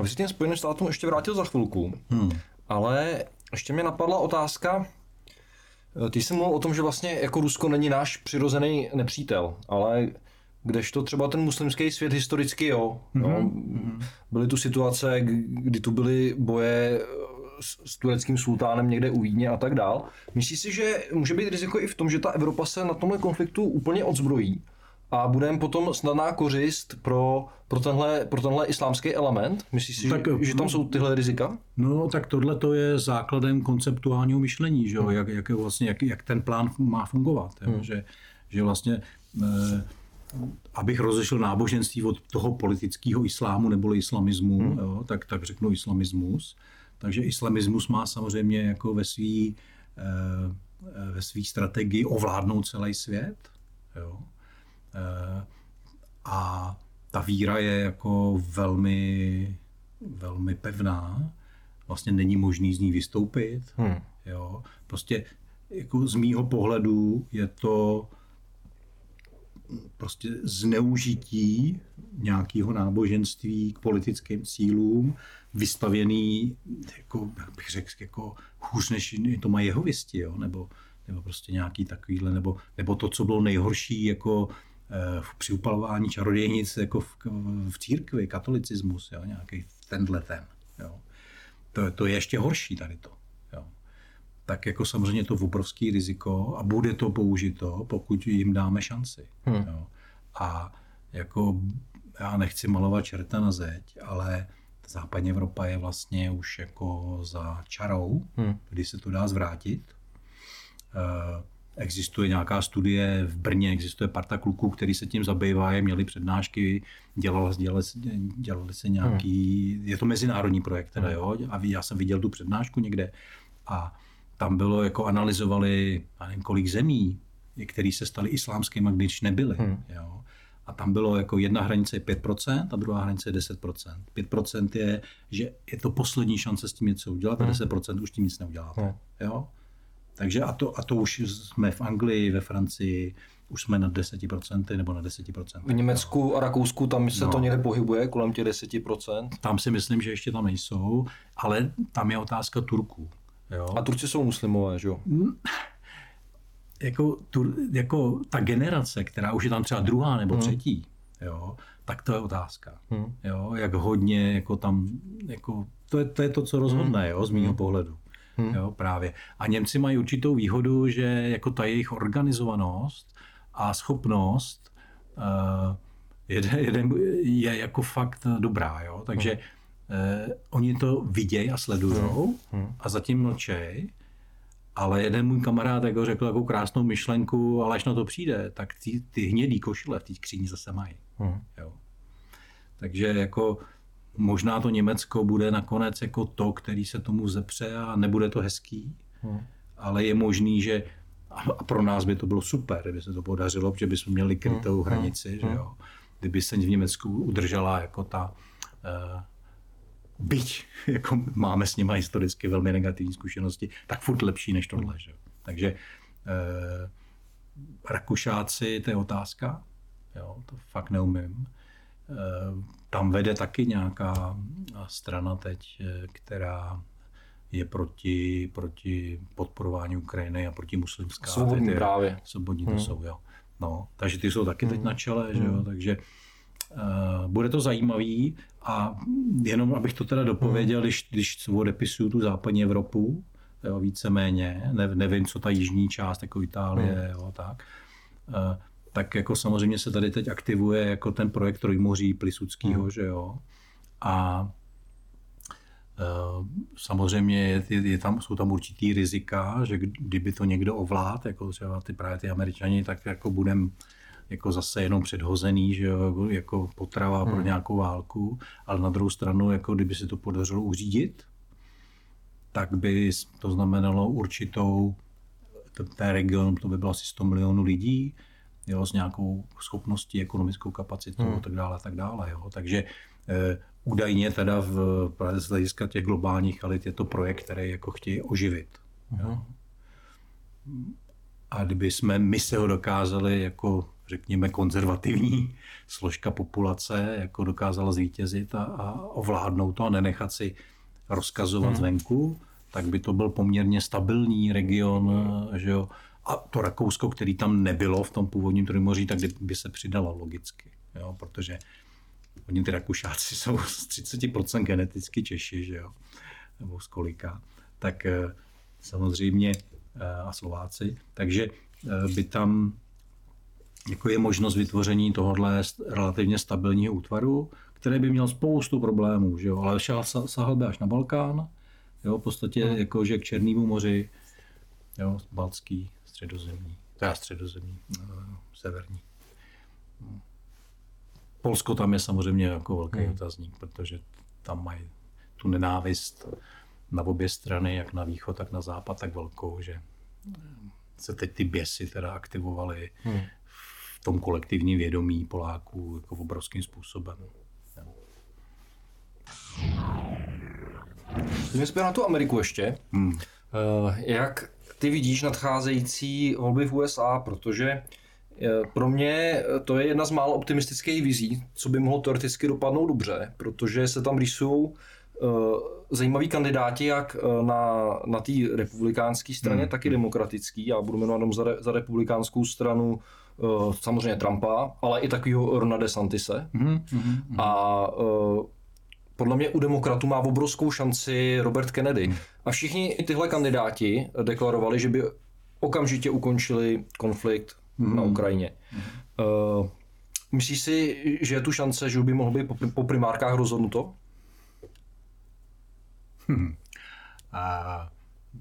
aby se těm Spojeným státům ještě vrátil za chvilku, hmm. ale ještě mě napadla otázka, ty jsi mluvil o tom, že vlastně jako Rusko není náš přirozený nepřítel, ale Kdežto třeba ten muslimský svět historicky jo. Mm-hmm. jo. Byly tu situace, kdy tu byly boje s, s tureckým sultánem někde u Vídně a tak dál. Myslíš si, že může být riziko i v tom, že ta Evropa se na tomhle konfliktu úplně odzbrojí a budeme potom snadná kořist pro, pro, tenhle, pro tenhle islámský element? Myslíš si, tak, že, že tam jsou tyhle rizika? No, tak tohle to je základem konceptuálního myšlení, že? Hmm. Jak, jak, vlastně, jak, jak ten plán má fungovat. Hmm. Že, že vlastně eh, abych rozešel náboženství od toho politického islámu nebo islamismu, hmm. jo, tak, tak řeknu islamismus. Takže islamismus má samozřejmě jako ve svý, eh, ve svý strategii ovládnout celý svět. Jo. Eh, a ta víra je jako velmi, velmi pevná. Vlastně není možný z ní vystoupit. Hmm. Jo. Prostě jako z mýho pohledu je to prostě zneužití nějakého náboženství k politickým cílům, vystavěný, jako, jak bych řekl, jako hůř, než to mají jeho věsti, jo? Nebo, nebo prostě nějaký takovýhle, nebo, nebo to, co bylo nejhorší, jako při upalování čarodějnic jako v, v církvi, katolicismus, jo? nějaký tenhle ten. Jo? To, to je ještě horší tady to tak jako samozřejmě to obrovský riziko a bude to použito, pokud jim dáme šanci. Hmm. Jo. A jako já nechci malovat čerta na zeď, ale západní Evropa je vlastně už jako za čarou, hmm. kdy se to dá zvrátit. Eh, existuje nějaká studie v Brně, existuje parta kluků, který se tím zabývají, měli přednášky, dělali, dělali, dělali se nějaký, hmm. je to mezinárodní projekt teda, hmm. jo, a já jsem viděl tu přednášku někde a tam bylo jako analyzovali, já nevím, kolik zemí, které se staly islámskými, když nebyly. Hmm. Jo. A tam bylo jako jedna hranice je 5% a druhá hranice je 10%. 5% je, že je to poslední šance s tím něco udělat a 10% hmm. už tím nic neuděláte. Hmm. Jo? Takže a to, a to už jsme v Anglii, ve Francii, už jsme na 10% nebo na 10%. V Německu a Rakousku tam se no. to někde pohybuje kolem těch 10%? Tam si myslím, že ještě tam nejsou, ale tam je otázka Turků. Jo. A Turci jsou muslimové, že jo? Hmm. Jako, tur, jako ta generace, která už je tam třeba druhá nebo hmm. třetí, jo, tak to je otázka. Hmm. Jo, jak hodně jako tam, jako, to, je, to je to, co rozhodne, hmm. jo, z mého hmm. pohledu. Hmm. Jo, právě. A Němci mají určitou výhodu, že jako ta jejich organizovanost a schopnost uh, jeden, jeden je jako fakt dobrá, jo, takže hmm eh, oni to vidějí a sledují hmm. hmm. a zatím mlčej. Ale jeden můj kamarád jako řekl jako krásnou myšlenku, ale až na to přijde, tak ty, ty hnědý košile v té skříni zase mají. Hmm. Jo. Takže jako možná to Německo bude nakonec jako to, který se tomu zepře a nebude to hezký, hmm. ale je možný, že a pro nás by to bylo super, kdyby se to podařilo, protože bychom měli krytou hmm. hranici, hmm. že jo. Kdyby se v Německu udržela jako ta uh, byť jako máme s nimi historicky velmi negativní zkušenosti, tak furt lepší než tohle. Že? Takže eh, Rakušáci, to je otázka, jo, to fakt neumím. Eh, tam vede taky nějaká strana teď, eh, která je proti, proti podporování Ukrajiny a proti muslimská. Svobodní právě. Svobodní to hmm. jsou, jo. No, takže ty jsou taky hmm. teď na čele, hmm. že jo, hmm. takže Eh, bude to zajímavý a jenom abych to teda dopověděl, když, když odepisuju tu západní Evropu, jo, víceméně, ne, nevím, co ta jižní část, jako Itálie, hmm. jo, tak, eh, tak jako samozřejmě se tady teď aktivuje jako ten projekt Trojmoří Plisuckého, hmm. že jo, a eh, Samozřejmě je, je, tam, jsou tam určitý rizika, že kdyby to někdo ovlád, jako třeba ty právě ty američani, tak jako budeme jako zase jenom předhozený, že jo, jako potrava hmm. pro nějakou válku, ale na druhou stranu, jako kdyby se to podařilo uřídit, tak by to znamenalo určitou, ten region, to by bylo asi 100 milionů lidí, jo, s nějakou schopností, ekonomickou kapacitou hmm. a tak dále, a tak dále. Jo. Takže eh, údajně teda v, z hlediska těch globálních elit je to projekt, který jako chtějí oživit. Hmm. Jo. A kdyby jsme my se ho dokázali jako řekněme, konzervativní složka populace jako dokázala zvítězit a, a ovládnout to a nenechat si rozkazovat hmm. zvenku, tak by to byl poměrně stabilní region, že jo. A to Rakousko, který tam nebylo v tom původním Trojmoří, tak by se přidalo logicky, jo, protože oni ty Rakušáci jsou z 30% geneticky Češi, že jo, nebo z kolika, tak eh, samozřejmě eh, a Slováci, takže eh, by tam jako je možnost vytvoření tohohle relativně stabilního útvaru, který by měl spoustu problémů, že jo? ale sahal by až na Balkán, jo? v podstatě hmm. jako, že k Černému moři, jo? Balcký, středozemní, teda středozemní, no, severní. Polsko tam je samozřejmě jako velký hmm. otazník, protože tam mají tu nenávist na obě strany, jak na východ, tak na západ, tak velkou, že se teď ty běsy teda aktivovaly hmm. v tom kolektivním vědomí Poláků jako obrovským způsobem. Jdeme zpět na tu Ameriku ještě. Hmm. Eh, jak ty vidíš nadcházející volby v USA, protože eh, pro mě to je jedna z málo optimistických vizí, co by mohlo teoreticky dopadnout dobře, protože se tam rýsují eh, zajímaví kandidáti jak na, na té republikánské straně, hmm. tak i demokratický. Já budu jmenovat za, za republikánskou stranu samozřejmě Trumpa, ale i takového Rona DeSantise. Hmm. Hmm. hmm. A podle mě u demokratů má obrovskou šanci Robert Kennedy. Hmm. A všichni tyhle kandidáti deklarovali, že by okamžitě ukončili konflikt hmm. na Ukrajině. Hmm. Uh, myslíš si, že je tu šance, že by mohl být po primárkách rozhodnuto? Hmm. A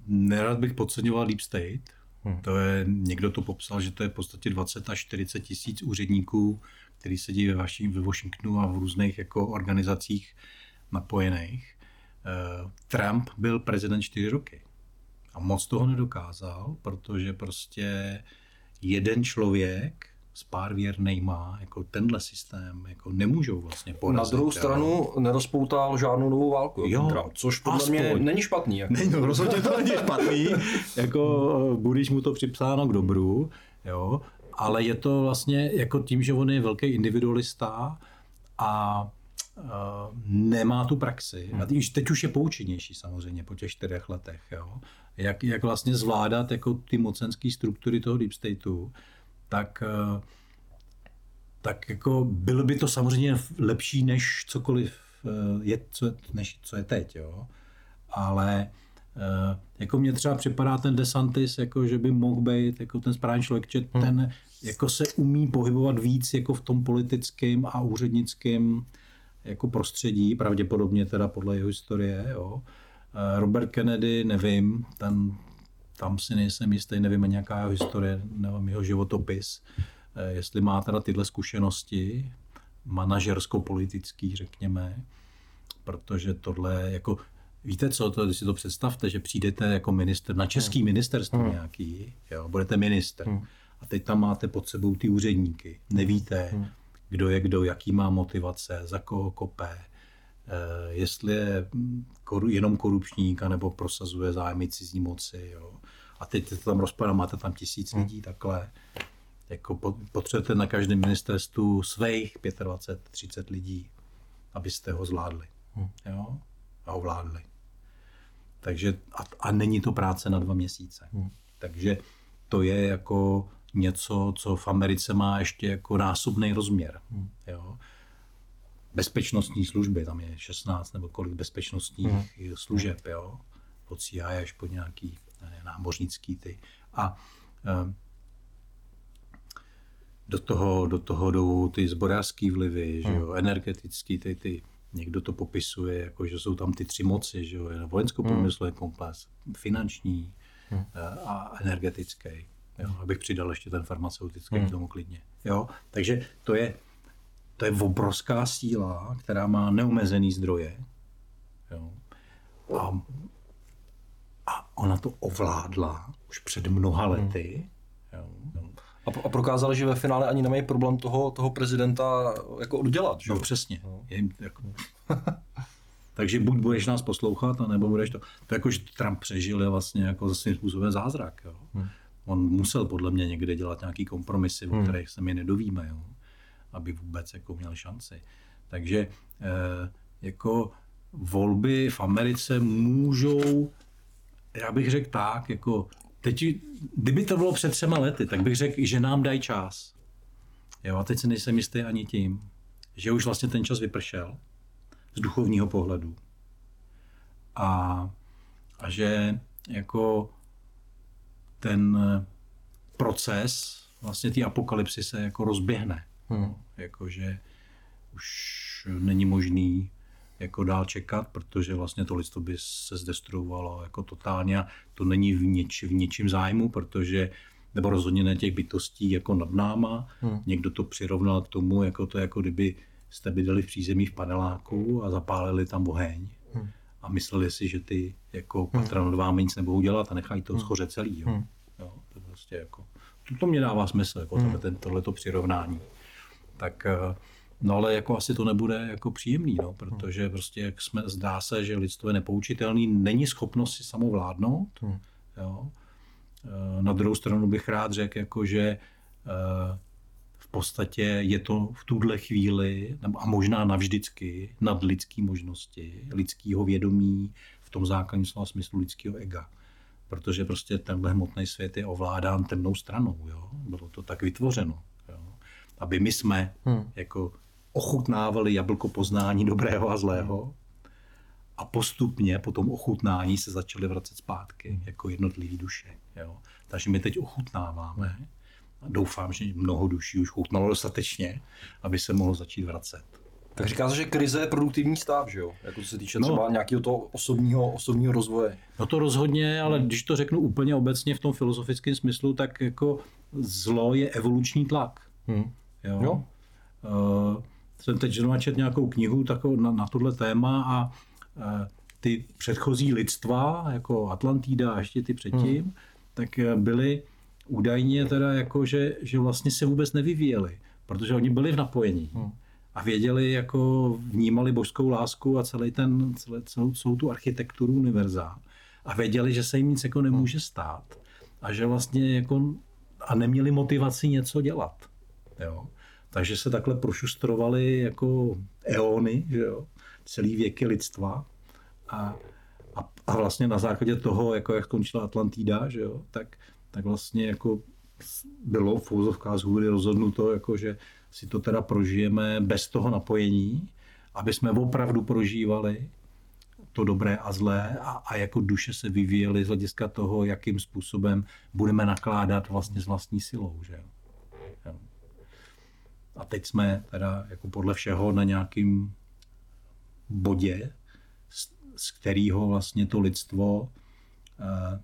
nerad bych podceňoval Deep State. Hmm. To je, někdo to popsal, že to je v podstatě 20 až 40 tisíc úředníků, kteří sedí ve, ve Washingtonu a v různých jako organizacích, napojených. Eh, Trump byl prezident čtyři roky a moc toho nedokázal, protože prostě jeden člověk s pár věrnejma, jako tenhle systém, jako nemůžou vlastně porazit. Na druhou stranu nerozpoutal žádnou novou válku, jo, Trump, což podle aspoň. mě není špatný. Jako. Není, no, rozhodně to není špatný, jako eh, budeš mu to připsáno k dobru, jo, ale je to vlastně jako tím, že on je velký individualista a nemá tu praxi. A teď už je poučenější samozřejmě po těch čtyřech letech. Jo? Jak, jak vlastně zvládat jako ty mocenské struktury toho deep stateu, tak, eh, tak jako bylo by to samozřejmě lepší než cokoliv eh, je, co, než co je teď. Jo? Ale eh, jako mně třeba připadá ten DeSantis, jako že by mohl být jako ten správný člověk, že hmm. ten jako se umí pohybovat víc jako v tom politickém a úřednickém jako prostředí, pravděpodobně teda podle jeho historie. Jo. Eh, Robert Kennedy, nevím, ten, tam si nejsem jistý, nevím nějaká jeho historie, nevím jeho životopis, eh, jestli má teda tyhle zkušenosti, manažersko-politický, řekněme, protože tohle jako Víte co, to, si to představte, že přijdete jako minister na český hmm. ministerstvo hmm. nějaký, jo, budete minister hmm. a teď tam máte pod sebou ty úředníky, nevíte, hmm kdo je kdo, jaký má motivace, za koho kopé, eh, jestli je jenom korupčník, nebo prosazuje zájmy cizí moci. Jo. A teď to tam rozpadá, máte tam tisíc lidí hmm. takhle. Jako potřebujete na každém ministerstvu svých 25-30 lidí, abyste ho zvládli. Hmm. Jo? A ovládli. Takže, a, a není to práce na dva měsíce. Hmm. Takže to je jako něco, co v Americe má ještě jako násobný rozměr. Hmm. Jo. Bezpečnostní služby, tam je 16 nebo kolik bezpečnostních hmm. služeb, jo. od CIA až po nějaký ne, námořnický ty. A e, do toho, do toho jdou ty zborářské vlivy, že jo, hmm. energetický, ty, ty, někdo to popisuje, jako, že jsou tam ty tři moci, že jo, vojensko-průmyslový hmm. komplex, finanční hmm. a energetický jo, abych přidal ještě ten farmaceutický hmm. k tomu klidně. Jo? Takže to je, to je obrovská síla, která má neomezený zdroje. Jo? A, a ona to ovládla už před mnoha hmm. lety. Hmm. Jo? A, a prokázali, že ve finále ani nemají problém toho, toho prezidenta jako oddělat. Že? No přesně. No. Je jim, jako... Takže buď budeš nás poslouchat, nebo budeš to. To jako, že Trump přežil je vlastně jako svým způsobem zázrak. Jo? Hmm. On musel podle mě někde dělat nějaký kompromisy, hmm. o kterých se mi nedovíme, jo? aby vůbec jako měl šanci. Takže eh, jako volby v Americe můžou, já bych řekl tak, jako teď, kdyby to bylo před třema lety, tak bych řekl, že nám dají čas. Jo, a teď se nejsem jistý ani tím, že už vlastně ten čas vypršel z duchovního pohledu. A, a že jako ten proces vlastně té apokalypsy se jako rozběhne. Hmm. Jakože už není možný jako dál čekat, protože vlastně to lidstvo by se zdestruovalo jako totálně a to není v, něč, v něčím zájmu, protože nebo rozhodně ne těch bytostí jako nad náma. Hmm. Někdo to přirovnal k tomu, jako to jako kdyby jste bydleli v přízemí v paneláku a zapálili tam oheň. Hmm. A mysleli si, že ty jako hmm. patronot vám nic nebudou dělat a nechají to hmm. schořet celý. Jo. Hmm. Jo, to, prostě jako, to, to mě dává smysl, jako hmm. tohle, tohleto přirovnání. Tak eh, No ale jako asi to nebude jako příjemný, no, protože prostě jak jsme, zdá se, že lidstvo je nepoučitelný, není schopnost si samovládnout. Hmm. Jo. Eh, na druhou stranu bych rád řekl, jako, že eh, podstatě je to v tuhle chvíli, a možná navždycky, nad lidský možnosti, lidského vědomí, v tom základním slova smyslu lidského ega. Protože prostě tenhle hmotný svět je ovládán temnou stranou. Jo? Bylo to tak vytvořeno. Jo? Aby my jsme hmm. jako ochutnávali jablko poznání dobrého a zlého a postupně po tom ochutnání se začaly vracet zpátky jako jednotlivý duše. Jo. Takže my teď ochutnáváme doufám, že mnoho duší už chutnalo dostatečně, aby se mohlo začít vracet. Tak říká se, že krize je produktivní stav, že jo? Jako se týče no. třeba no, nějakého toho osobního, osobního rozvoje. No to rozhodně, ale když to řeknu úplně obecně v tom filozofickém smyslu, tak jako zlo je evoluční tlak. Hmm. Jo? jo? Uh, jsem teď zrovna čet nějakou knihu takovou na, na tohle téma a e, ty předchozí lidstva, jako Atlantida a ještě ty předtím, hmm. tak e, byly údajně teda jako, že, že vlastně se vůbec nevyvíjeli, protože oni byli v napojení. Hmm. A věděli, jako vnímali božskou lásku a celý ten, celý, celou, celou tu architekturu univerza. A věděli, že se jim nic jako nemůže hmm. stát. A že vlastně jako, a neměli motivaci něco dělat. Jo. Takže se takhle prošustrovali jako eony, že jo, celý věky lidstva. A, a, a vlastně na základě toho, jako jak skončila Atlantida, že jo, tak, tak vlastně jako bylo v úzovkách z hůry rozhodnuto, jako že si to teda prožijeme bez toho napojení, aby jsme opravdu prožívali to dobré a zlé a, a jako duše se vyvíjely z hlediska toho, jakým způsobem budeme nakládat vlastně s vlastní silou. Že. A teď jsme teda jako podle všeho na nějakým bodě, z, z kterého vlastně to lidstvo eh,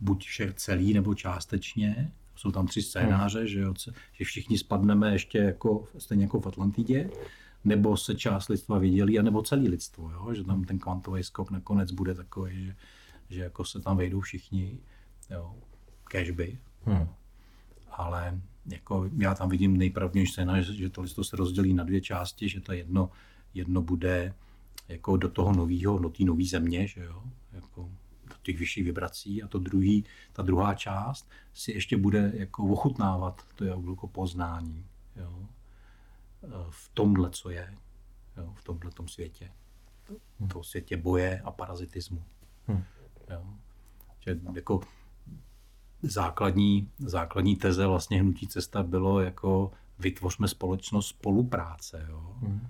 buď vše celý nebo částečně, jsou tam tři scénáře, hmm. že, jo, že všichni spadneme ještě jako, stejně jako v Atlantidě, nebo se část lidstva vydělí, anebo celý lidstvo, jo? že tam ten kvantový skok nakonec bude takový, že, že jako se tam vejdou všichni, jo, cashby. Hmm. Ale jako já tam vidím nejpravdější scéna, že, že to listo se rozdělí na dvě části, že to jedno, jedno bude jako do toho nového, do té nové země, že jo, jako těch vyšších vibrací a to druhý, ta druhá část si ještě bude jako ochutnávat to je jako poznání, jo, v tomhle, co je, jo, v tomhle tom světě, v tom světě boje a parazitismu. Hmm. Jo. Že jako základní, základní teze vlastně hnutí cesta bylo jako vytvořme společnost spolupráce, jo? Hmm.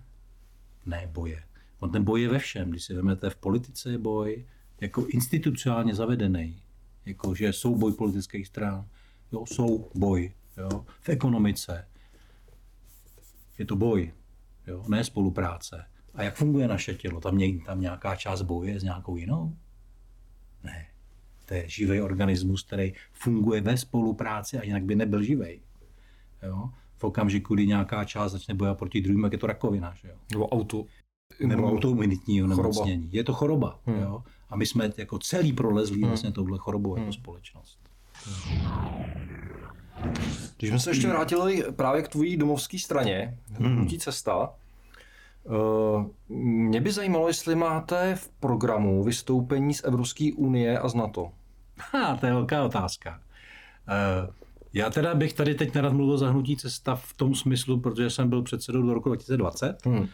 ne boje. On ten boj je ve všem, když si vezmete v politice je boj, jako institucionálně zavedený, jako že jsou boj politických stran, jo, jsou boj, jo, v ekonomice je to boj, jo, ne spolupráce. A jak funguje naše tělo? Tam, ně, tam nějaká část boje s nějakou jinou? Ne to je živý organismus, který funguje ve spolupráci a jinak by nebyl živý. Jo? V okamžiku, kdy nějaká část začne bojovat proti druhým, jak je to rakovina. Že jo? Nebo auto. Nebo autoimunitní onemocnění. Je to choroba. Hmm. Jo? A my jsme jako celý prolezlí hmm. vlastně touhle chorobou jako hmm. jako společnost. Když jsme se ještě vrátili právě k tvojí domovské straně, hnutí hmm. cesta, Eh, mě by zajímalo, jestli máte v programu vystoupení z Evropské unie a z NATO. Ha, to je velká otázka. já teda bych tady teď nerad mluvil za hnutí cesta v tom smyslu, protože jsem byl předsedou do roku 2020 hmm.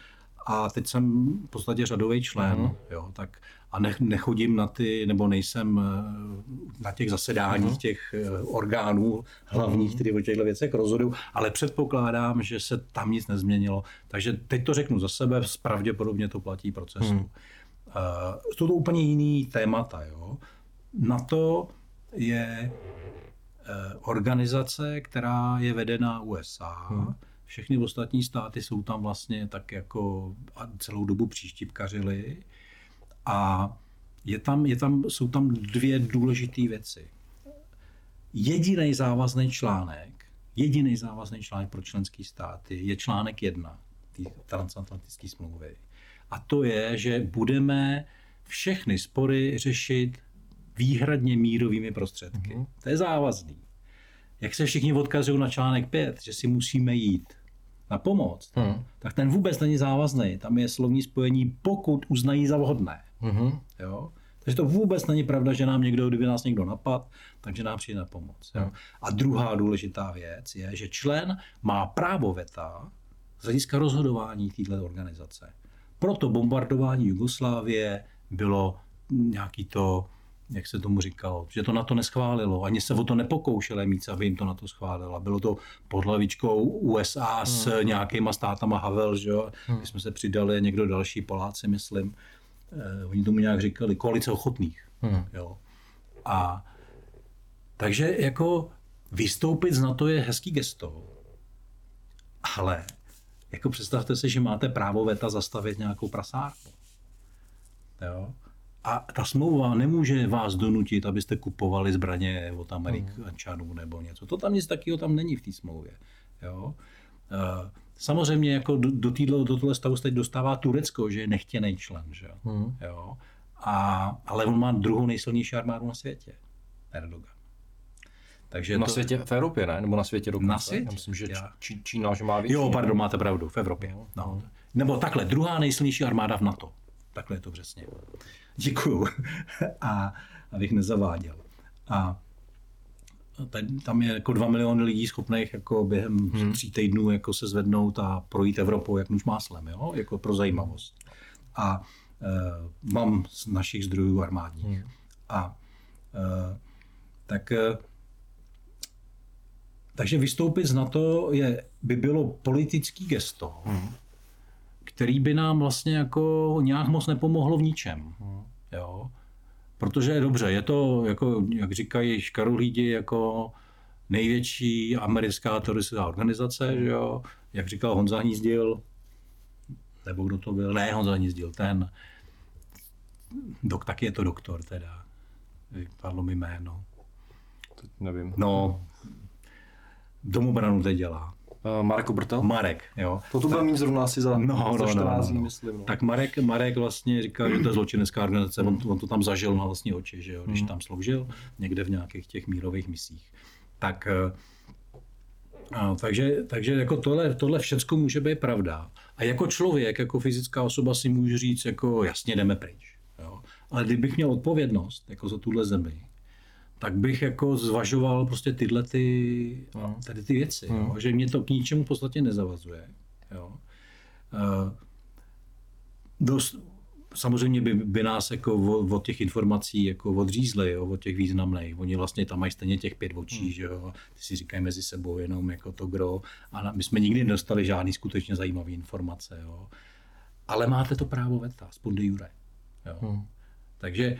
A teď jsem v podstatě řadový člen, hmm. jo, tak a ne, nechodím na ty, nebo nejsem eh, na těch zasedáních hmm. těch eh, orgánů hlavních, hmm. které o těchto věcech rozhodují, ale předpokládám, že se tam nic nezměnilo. Takže teď to řeknu za sebe, pravděpodobně to platí procesu. Hmm. Uh, jsou to úplně jiný témata. Jo. Na to je Eh, organizace, která je vedena USA. Hmm. Všechny ostatní státy jsou tam vlastně tak jako celou dobu příštipkařili. A je tam, je tam, jsou tam dvě důležité věci. Jediný závazný článek, jediný závazný článek pro členské státy je článek jedna té transatlantické smlouvy. A to je, že budeme všechny spory řešit výhradně mírovými prostředky. Mm-hmm. To je závazný. Jak se všichni odkazují na článek 5, že si musíme jít na pomoc, mm. tak ten vůbec není závazný. Tam je slovní spojení, pokud uznají za vhodné. Mm-hmm. Jo? Takže to vůbec není pravda, že nám někdo, kdyby nás někdo napad, takže nám přijde na pomoc. Jo? A druhá důležitá věc je, že člen má právo veta z hlediska rozhodování této organizace. Proto bombardování Jugoslávie bylo nějaký to jak se tomu říkalo, že to na to neschválilo. Ani se o to nepokoušeli mít, aby jim to na to schválilo. Bylo to pod hlavičkou USA hmm. s nějakýma státama Havel, že jo. Hmm. My jsme se přidali, někdo další, Poláci, myslím. Eh, oni tomu nějak říkali, koalice ochotných. Hmm. Jo. A takže jako vystoupit z NATO je hezký gesto, ale jako představte si, že máte právo veta zastavit nějakou prasárku. Jo? A ta smlouva nemůže vás donutit, abyste kupovali zbraně od Američanů nebo něco. To tam nic takového tam není v té smlouvě. Jo? Eh, samozřejmě jako do, do, do tohle stavu se teď dostává Turecko, že je nechtěný člen. Že? Hmm. Jo? A, ale on má druhou nejsilnější armádu na světě. Erdogan. Takže na to, světě v Evropě, ne? Nebo na světě dokonce? Na světě? Já myslím, že Čí, Čína že má větší. Jo, pardon, máte pravdu, v Evropě. No. No. Nebo takhle, druhá nejsilnější armáda v NATO. Takhle je to přesně. Děkuju. A abych nezaváděl. A tam je jako dva miliony lidí schopných jako během hmm. tří týdnů jako se zvednout a projít Evropou jak nůž máslem, jo? jako pro zajímavost. A e, mám z našich zdrojů armádních. Hmm. A e, tak e, takže vystoupit z NATO je, by bylo politický gesto, hmm který by nám vlastně jako nějak moc nepomohlo v ničem. Jo? Protože je dobře, je to, jako, jak říkají škarulídi, jako největší americká teroristická organizace, že jo? jak říkal Honza Hnízdil, nebo kdo to byl, ne Honza Hnízdil, ten, dok, taky je to doktor teda, padlo mi jméno. To nevím. No, domobranu teď dělá. Uh, Marek Obrtel? Marek, jo. To tu bude mít zrovna asi za, no, za 14 no, no, no. myslím. No. Tak Marek, Marek vlastně říkal, že to je zločinecká organizace, on, on to tam zažil na vlastní oči, že jo, když mm. tam sloužil někde v nějakých těch mírových misích. Tak, a, eh, takže, takže jako tohle, tohle všechno může být pravda. A jako člověk, jako fyzická osoba si můžu říct, jako jasně jdeme pryč. Jo. Ale kdybych měl odpovědnost jako za tuhle zemi, tak bych jako zvažoval prostě tyhle ty, no. tady ty věci, no. jo, že mě to k ničemu v podstatě nezavazuje. Jo. Uh, dost, samozřejmě by, by nás jako od, od těch informací jako odřízli, jo, od těch významných. Oni vlastně tam mají stejně těch pět očí, hmm. že jo. Ty si říkají mezi sebou jenom jako to gro. A my jsme nikdy nedostali žádný skutečně zajímavý informace, jo. Ale máte to právo veta, spod jure. Jo. Hmm. Takže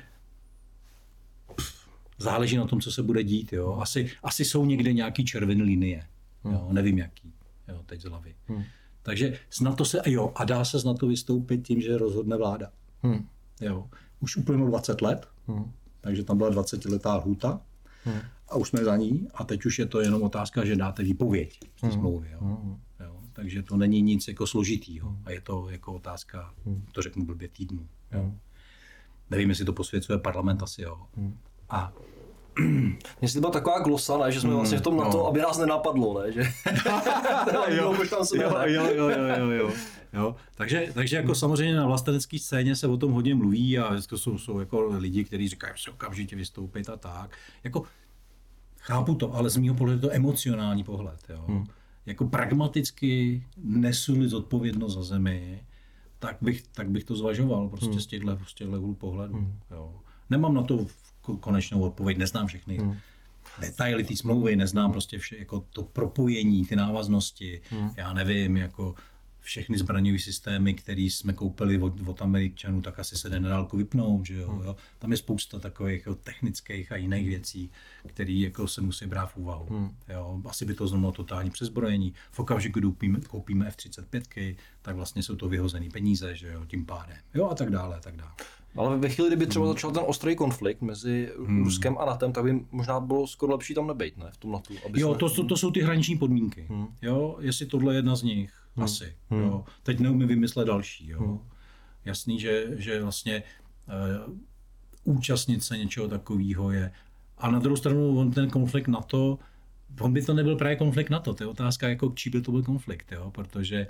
záleží na tom, co se bude dít. Jo. Asi, asi jsou někde nějaký červené linie. Jo. Hmm. Nevím jaký. Jo, teď z hlavy. Hmm. Takže snad to se, jo, a dá se snad to vystoupit tím, že rozhodne vláda. Hmm. Jo. Už uplynulo 20 let, hmm. takže tam byla 20 letá lhůta hmm. a už jsme za ní a teď už je to jenom otázka, že dáte výpověď z hmm. smlouvy. Jo. Hmm. Jo. Takže to není nic jako složitýho a je to jako otázka, hmm. to řeknu blbě, týdnu. Jo. Hmm. Nevím, jestli to posvěcuje parlament, asi jo. Hmm. A mně to byla taková glosa, ne, že jsme mm, vlastně v tom na to, no. aby nás nenapadlo, ne, že jo, jo, jo, jo, jo, jo, jo. Takže, takže jako samozřejmě na vlastenecké scéně se o tom hodně mluví a jsou, jsou jako lidi, kteří říkají, že se okamžitě vystoupit a tak. Jako, chápu to, ale z mého pohledu je to emocionální pohled. Jo. Hmm. Jako pragmaticky nesuli zodpovědnost za zemi, tak bych, tak bych to zvažoval prostě hmm. z těchto, z těchto pohledu. Hmm. Jo. Nemám na to konečnou odpověď, neznám všechny hmm. detaily té smlouvy, neznám prostě vše, jako to propojení, ty návaznosti, hmm. já nevím, jako všechny zbraňové systémy, které jsme koupili od, od Američanů, tak asi se jde vypnout. Že jo? Hmm. jo? Tam je spousta takových jo, technických a jiných věcí, které jako se musí brát v úvahu. Hmm. Jo? Asi by to znamenalo totální přezbrojení. V okamžiku, kdy koupíme, koupíme F-35, tak vlastně jsou to vyhozené peníze, že jo, tím pádem. Jo, a tak dále, a tak dále. Ale ve chvíli, kdyby třeba hmm. začal ten ostrý konflikt mezi hmm. Ruskem a NATO, tak by možná bylo skoro lepší tam nebejt, ne? V tom NATO. Aby jo, jsme... to, to, to, jsou ty hraniční podmínky. Hmm. Jo, jestli tohle je jedna z nich, hmm. asi. Hmm. Jo. Teď neumím vymyslet další. Jo. Hmm. Jasný, že, že vlastně uh, účastnit se něčeho takového je. A na druhou stranu on ten konflikt NATO, on by to nebyl právě konflikt NATO, to je otázka, jako čí by to byl konflikt, jo? protože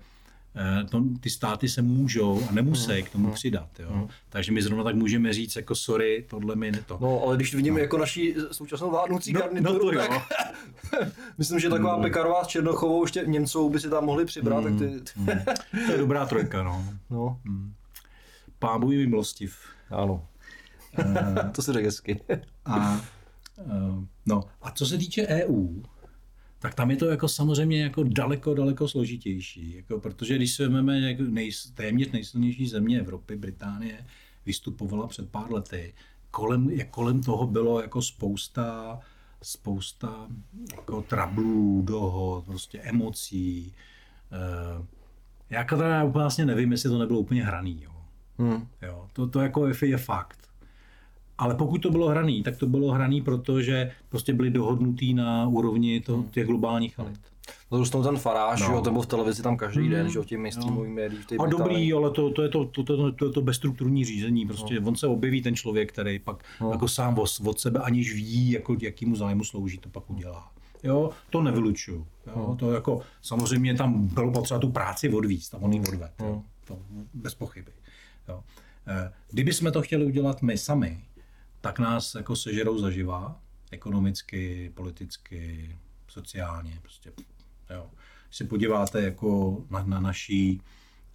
to, ty státy se můžou a nemusí hmm. k tomu hmm. přidat. Jo? Hmm. Takže my zrovna tak můžeme říct, jako sorry, tohle mi to. No, ale když vidíme no. jako naší současnou vládnoucí no, garnituru, no tak myslím, že taková no. Pekarová s Černochovou ještě Němcou by si tam mohli přibrat. Hmm. Tak ty... To je dobrá trojka, no. no. Hmm. Pán Bůh milostiv. Ano. Uh, to se řekl hezky. a, no, a co se týče EU, tak tam je to jako samozřejmě jako daleko, daleko složitější. Jako, protože když se vezmeme jako nej, téměř nejsilnější země Evropy, Británie, vystupovala před pár lety, kolem, jak kolem toho bylo jako spousta, spousta jako trablů, dohod, prostě emocí. Eh, já teda úplně vlastně nevím, jestli to nebylo úplně hraný. Jo. Hmm. Jo, to, to jako je, je fakt. Ale pokud to bylo hraný, tak to bylo hraný, protože prostě byli dohodnutý na úrovni toho, hmm. těch globálních elit. To už ten faráž, no. jo, ten byl v televizi tam každý hmm. den, že jo, tím mainstreamovým no. médií. A dobrý, ale to, to, je to, to, to, to, to bezstrukturní řízení, prostě no. on se objeví ten člověk, který pak no. jako sám od, od sebe aniž ví, jako, jakýmu zájmu slouží, to pak udělá. Jo, to nevylučuju. Jo, no. to jako, samozřejmě tam bylo potřeba tu práci odvíct, tam on ji odved, no. jo, to bez pochyby. Jo. Eh, kdyby jsme to chtěli udělat my sami, tak nás jako sežerou zaživa, ekonomicky, politicky, sociálně. Prostě, jo. Když se podíváte jako na, na naší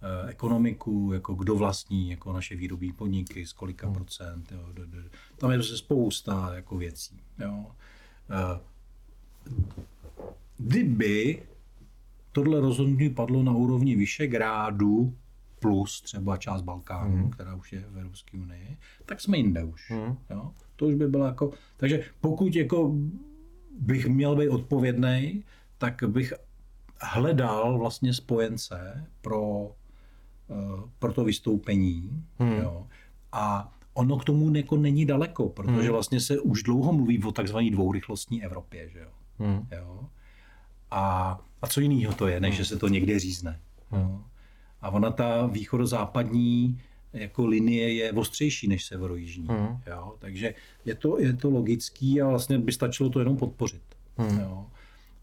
eh, ekonomiku, jako kdo vlastní jako naše výrobní podniky, z kolika hmm. procent, jo, do, do, tam je prostě spousta jako věcí. Jo. Eh, kdyby tohle rozhodnutí padlo na úrovni Vyšegrádu, plus třeba část Balkánu, mm. která už je v Evropské unii, tak jsme jinde už. Mm. Jo? To už by bylo jako... Takže pokud jako bych měl být odpovědný, tak bych hledal vlastně spojence pro, eh, pro to vystoupení. Mm. Jo? A ono k tomu jako není daleko, protože mm. vlastně se už dlouho mluví o takzvané dvourychlostní Evropě. Že jo? Mm. Jo? A, a co jiného to je, než že se to někde řízne. Mm. Jo? A ona ta východozápadní jako linie je ostřejší než severojižní. Hmm. Jo? Takže je to, je to logický a vlastně by stačilo to jenom podpořit. Hmm. Jo?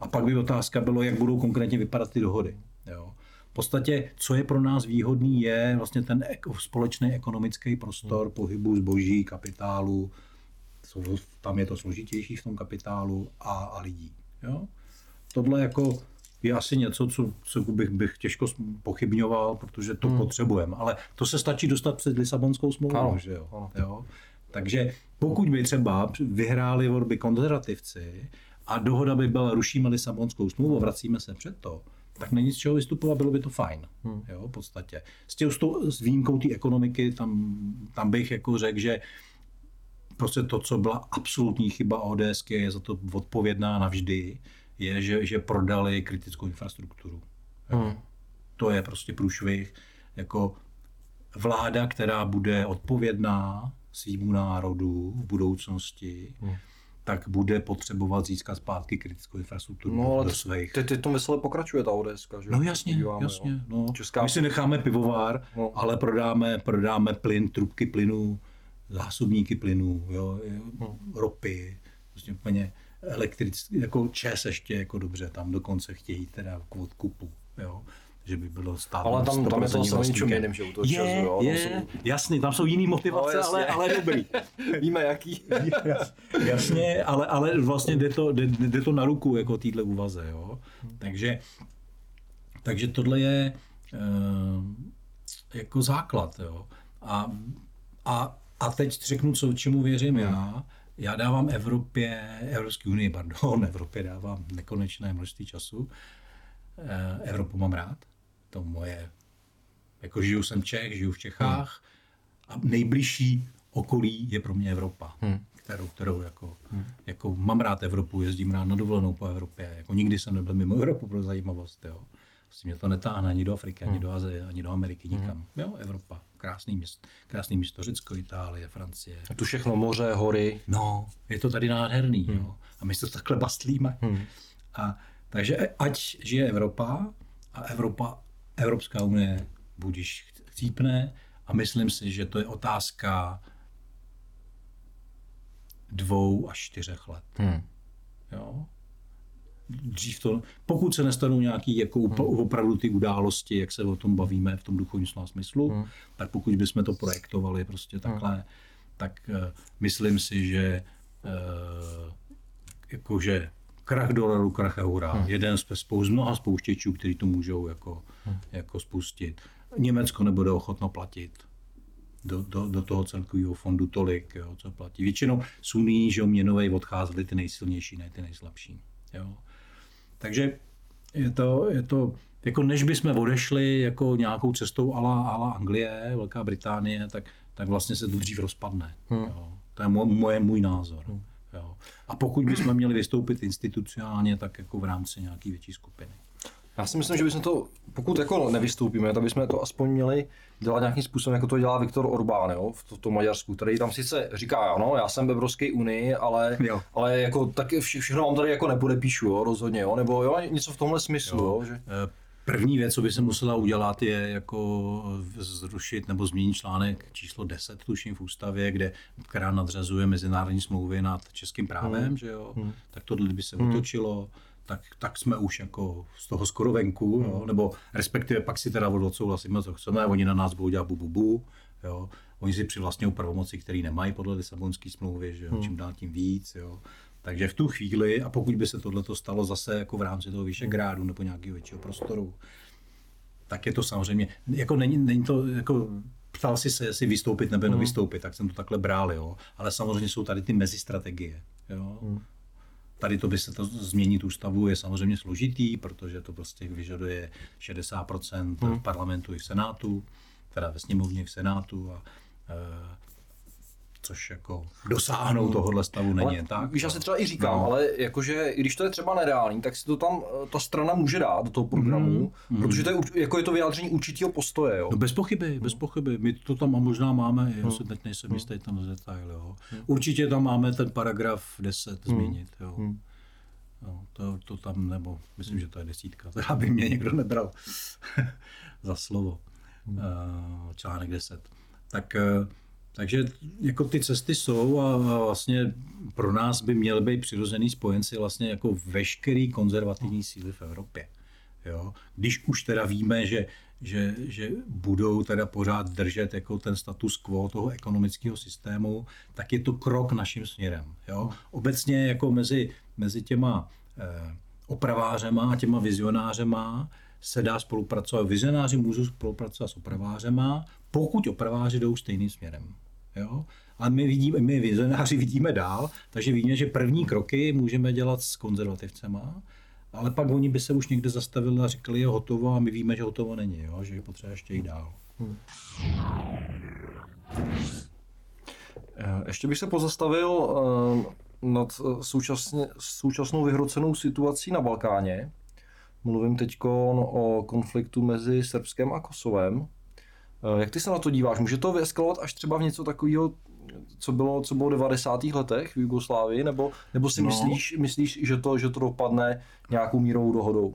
A pak by otázka bylo, jak budou konkrétně vypadat ty dohody. Jo? V podstatě, co je pro nás výhodný, je vlastně ten společný ekonomický prostor hmm. pohybu zboží, kapitálu, tam je to složitější v tom kapitálu a, a lidí. Jo? Tohle jako je asi něco, co, co bych, bych těžko pochybňoval, protože to hmm. potřebujeme. Ale to se stačí dostat před Lisabonskou smlouvou, že jo? Ano. jo? Takže pokud by třeba vyhráli volby konzervativci a dohoda by byla rušíme Lisabonskou smlouvu, vracíme se před to, tak není z čeho vystupovat, bylo by to fajn. Hmm. Jo, v podstatě. S, tím, s výjimkou té ekonomiky, tam, tam bych jako řekl, že prostě to, co byla absolutní chyba ODS, je za to odpovědná navždy je, že, že prodali kritickou infrastrukturu. Hmm. To je prostě průšvih. Jako vláda, která bude odpovědná svýmu národu v budoucnosti, hmm. tak bude potřebovat získat zpátky kritickou infrastrukturu no, ale do svých. Ty, ty to mysle pokračuje ta ODS, že? No jasně, Díváme, jasně. No. Česká... My si necháme pivovár, no. ale prodáme, prodáme plyn, trubky plynu, zásobníky plynu, jo, hmm. ropy, prostě úplně elektrický, jako ČES ještě jako dobře, tam dokonce chtějí teda k odkupu, jo. že by bylo stát. Ale tam, tam je to zase jiným, že u toho je, času, jo, je, jsou... jasný, tam jsou jiný motivace, No, ale, ale dobrý. Víme jaký. Jasně, ale, ale vlastně jde to, jde, jde to na ruku jako týhle úvaze, jo. Takže, takže tohle je e, jako základ, jo. A, a, a teď řeknu, co, čemu věřím já. Já dávám Evropě, Evropské unii, pardon, Evropě dávám nekonečné množství času. E, Evropu mám rád, to moje, jako žiju jsem Čech, žiju v Čechách a nejbližší okolí je pro mě Evropa, hmm. kterou, kterou jako, hmm. jako mám rád Evropu, jezdím rád na dovolenou po Evropě, jako nikdy jsem nebyl mimo Evropu pro zajímavost, jo. Prostě mě to netáhne ani do Afriky, ani do Azie, ani do Ameriky, nikam. Jo, Evropa, krásný město, krásný město, Řecko, Itálie, Francie. Tu všechno moře, hory. No, je to tady nádherný, hmm. jo. A my se to takhle bastlíme. Hmm. A, takže ať žije Evropa a Evropa, Evropská unie budíš chcípne a myslím si, že to je otázka dvou až čtyřech let. Hmm. Jo? Dřív to, pokud se nestanou nějaký jako hmm. opravdu ty události, jak se o tom bavíme v tom duchovním slova smyslu, hmm. tak pokud bychom to projektovali prostě takhle, hmm. tak uh, myslím si, že uh, jakože krach dolaru, krach eura, hmm. jeden z, spou- z mnoha spouštěčů, který to můžou jako, hmm. jako spustit. Německo nebude ochotno platit do, do, do toho celkového fondu tolik, jo, co platí. Většinou z unii, že měnovej odcházely ty nejsilnější, ne ty nejslabší. Jo. Takže je to, je to, jako než bychom odešli jako nějakou cestou ala, ala Anglie, Velká Británie, tak, tak vlastně se to dřív rozpadne. Hmm. Jo. To je moje, můj názor. Hmm. Jo. A pokud bychom měli vystoupit institucionálně, tak jako v rámci nějaké větší skupiny. Já si myslím, že bychom to, pokud jako nevystoupíme, tak bychom to aspoň měli dělat nějakým způsobem, jako to dělá Viktor Orbán jo, v tom to Maďarsku, který tam sice říká, ano, já jsem v Evropské unii, ale, Jo. ale jako tak vše, všechno vám tady jako nepodepíšu, jo, rozhodně, jo, nebo jo, něco v tomhle smyslu, jo, že... Eh, První věc, co by se musela udělat, je jako zrušit nebo změnit článek číslo 10, tuším v ústavě, kde, která nadřazuje mezinárodní smlouvy nad českým právem, Hmm. že jo? Tak tohle by se otočilo, tak, tak jsme už jako z toho skoro venku, jo? nebo respektive pak si teda odsouhlasíme, co chceme, oni na nás budou dělat bu, bu, bu jo? Oni si přivlastňují pravomoci, které nemají podle Lisabonské smlouvy, že jo? čím dál tím víc, jo? Takže v tu chvíli, a pokud by se tohle stalo zase jako v rámci toho Vyšegrádu nebo nějakého většího prostoru, tak je to samozřejmě, jako není, není to, jako ptal si se, jestli vystoupit nebo nevystoupit, tak jsem to takhle bral, jo. Ale samozřejmě jsou tady ty mezistrategie, jo. Tady to by se to změnit ústavu je samozřejmě složitý, protože to prostě vyžaduje 60% v parlamentu i v senátu, teda ve sněmovně i v senátu a e, což jako dosáhnout tohohle stavu není jen tak. Víš, já si třeba i říkám, no. ale jakože i když to je třeba nereálný, tak si to tam eh, ta strana může dát do toho programu, mm. protože to je, jako je to vyjádření určitého postoje, jo. No bez pochyby, bez pochyby. My to tam možná máme, já si teď nejsem jistý tam z detail, jo. Určitě tam máme ten paragraf 10 změnit, jo. No, to, to tam, nebo myslím, že to je desítka, aby mě někdo nebral za slovo. Uh, článek 10. Tak, uh, takže jako ty cesty jsou a vlastně pro nás by měly být přirozený spojenci vlastně jako veškerý konzervativní síly v Evropě. Jo? Když už teda víme, že, že, že budou teda pořád držet jako ten status quo toho ekonomického systému, tak je to krok naším směrem. Jo? Obecně jako mezi, mezi těma eh, opravářema a těma vizionářema se dá spolupracovat. Vizionáři můžou spolupracovat s opravářema, pokud opraváři jdou stejným směrem. Jo? A my, vidíme, my vizionáři vidíme dál, takže víme, že první kroky můžeme dělat s konzervativcema, ale pak oni by se už někde zastavili a řekli, je hotovo a my víme, že hotovo není, jo? že je potřeba ještě jít dál. Eh, Ještě bych se pozastavil eh, nad eh, současně, současnou vyhrocenou situací na Balkáně. Mluvím teď o konfliktu mezi Srbskem a Kosovem. Eh, Jak ty se na to díváš? Může to vyeskalovat až třeba v něco takového, co bylo, co bylo v 90. letech v Jugoslávii, nebo, nebo si No. myslíš, myslíš že, to, že to dopadne nějakou mírovou dohodou?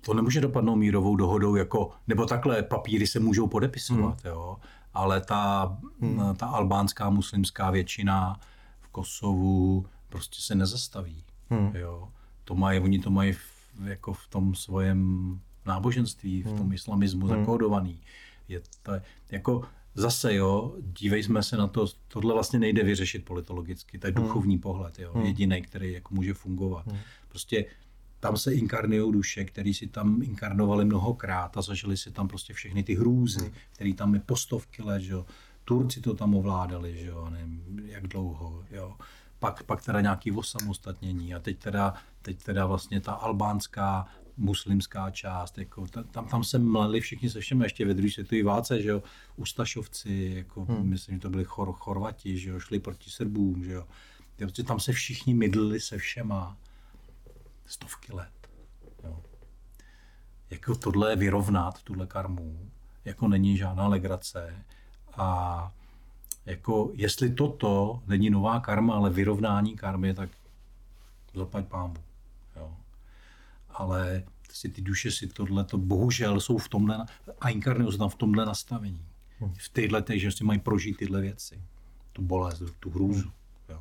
To nemůže dopadnout mírovou dohodou, jako, nebo takhle papíry se můžou podepisovat, hmm. jo? ale ta, hmm. ta albánská muslimská většina v Kosovu prostě se nezastaví. Hmm. Jo? To mají, oni to mají v, jako v tom svojem náboženství, v tom islamismu zakódovaný. Je to, jako zase jo, dívejme se na to, tohle vlastně nejde vyřešit politologicky, to je duchovní pohled, jo, jediný, který jako může fungovat. Prostě tam se inkarnují duše, které si tam inkarnovali mnohokrát a zažili si tam prostě všechny ty hrůzy, které tam je postovky let, že jo. Turci to tam ovládali, že jo, nevím, jak dlouho, jo. Pak, pak teda nějaký osamostatnění a teď teda, teď teda vlastně ta albánská muslimská část, jako tam, tam se mleli všichni se všem, ještě ve druhé světové válce, že jo, Ustašovci, jako hmm. myslím, že to byli chor, Chorvati, že jo, šli proti Srbům, že jo. Tam se všichni mydlili se všema stovky let. Jo. Jako tohle vyrovnat, tuhle karmu, jako není žádná legrace a jako jestli toto není nová karma, ale vyrovnání karmy, tak zaplať pámu. Ale si ty duše si tohle, to bohužel jsou v tomhle, a inkarnují tam v tomhle nastavení. V těchto těch, že si mají prožít tyhle věci. Tu bolest, tu hrůzu. Jo.